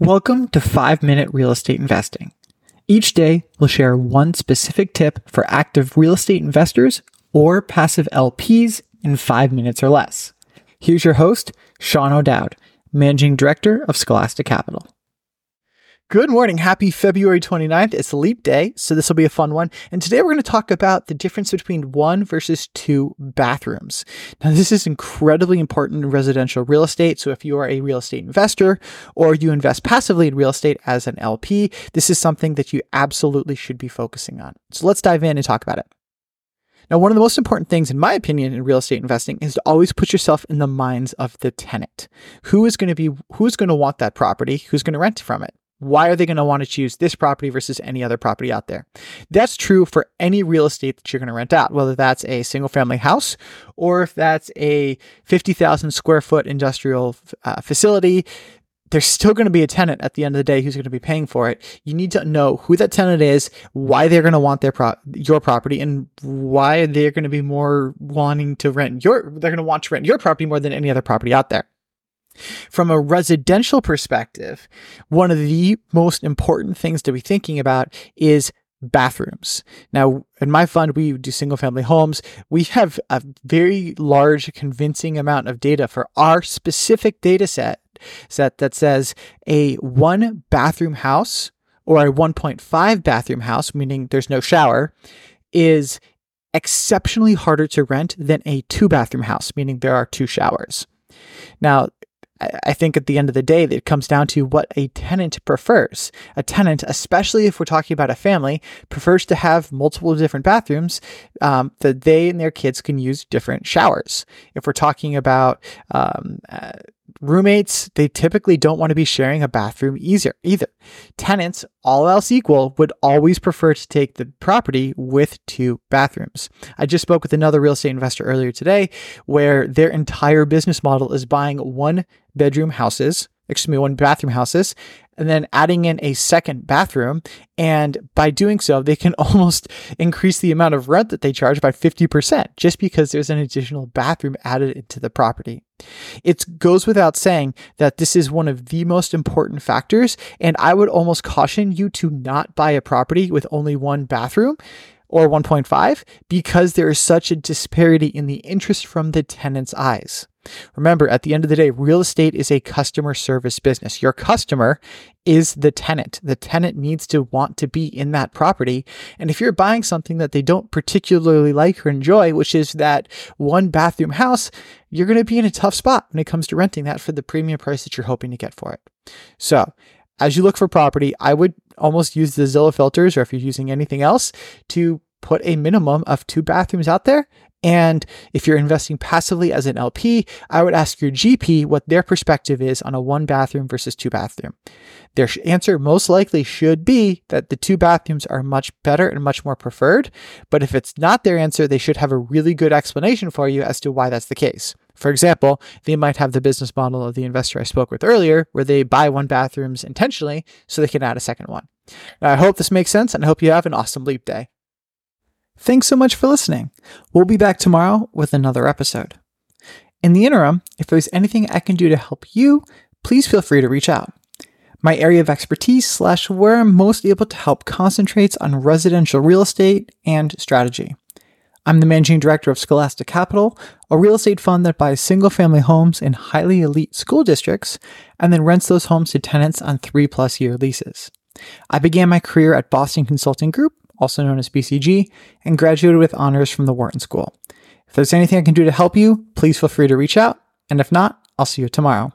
Welcome to 5 Minute Real Estate Investing. Each day, we'll share one specific tip for active real estate investors or passive LPs in 5 minutes or less. Here's your host, Sean O'Dowd, Managing Director of Scholastic Capital. Good morning. Happy February 29th. It's Leap Day, so this will be a fun one. And today we're going to talk about the difference between one versus two bathrooms. Now, this is incredibly important in residential real estate. So if you are a real estate investor or you invest passively in real estate as an LP, this is something that you absolutely should be focusing on. So let's dive in and talk about it. Now, one of the most important things, in my opinion, in real estate investing is to always put yourself in the minds of the tenant. Who is going to be, who's going to want that property? Who's going to rent from it? Why are they going to want to choose this property versus any other property out there? That's true for any real estate that you're going to rent out, whether that's a single family house or if that's a 50,000 square foot industrial uh, facility. There's still going to be a tenant at the end of the day who's going to be paying for it. You need to know who that tenant is, why they're going to want their pro- your property, and why they're going to be more wanting to rent your. They're going to want to rent your property more than any other property out there. From a residential perspective, one of the most important things to be thinking about is bathrooms. Now, in my fund, we do single family homes. We have a very large, convincing amount of data for our specific data set, set that says a one bathroom house or a 1.5 bathroom house, meaning there's no shower, is exceptionally harder to rent than a two bathroom house, meaning there are two showers. Now, I think at the end of the day, it comes down to what a tenant prefers. A tenant, especially if we're talking about a family, prefers to have multiple different bathrooms um, that they and their kids can use different showers. If we're talking about um, uh, roommates, they typically don't want to be sharing a bathroom either. Either tenants, all else equal, would always prefer to take the property with two bathrooms. I just spoke with another real estate investor earlier today, where their entire business model is buying one bedroom houses, excuse me, one bathroom houses, and then adding in a second bathroom. And by doing so, they can almost increase the amount of rent that they charge by 50% just because there's an additional bathroom added into the property. It goes without saying that this is one of the most important factors. And I would almost caution you to not buy a property with only one bathroom or 1.5 because there is such a disparity in the interest from the tenant's eyes. Remember, at the end of the day, real estate is a customer service business. Your customer is the tenant. The tenant needs to want to be in that property. And if you're buying something that they don't particularly like or enjoy, which is that one bathroom house, you're going to be in a tough spot when it comes to renting that for the premium price that you're hoping to get for it. So, as you look for property, I would almost use the Zillow filters, or if you're using anything else, to put a minimum of two bathrooms out there and if you're investing passively as an LP, I would ask your GP what their perspective is on a one bathroom versus two bathroom. Their answer most likely should be that the two bathrooms are much better and much more preferred. But if it's not their answer, they should have a really good explanation for you as to why that's the case. For example, they might have the business model of the investor I spoke with earlier, where they buy one bathrooms intentionally so they can add a second one. Now, I hope this makes sense and I hope you have an awesome leap day. Thanks so much for listening. We'll be back tomorrow with another episode. In the interim, if there's anything I can do to help you, please feel free to reach out. My area of expertise slash where I'm most able to help concentrates on residential real estate and strategy. I'm the managing director of Scholastic Capital, a real estate fund that buys single family homes in highly elite school districts and then rents those homes to tenants on three plus year leases. I began my career at Boston Consulting Group, also known as BCG, and graduated with honors from the Wharton School. If there's anything I can do to help you, please feel free to reach out. And if not, I'll see you tomorrow.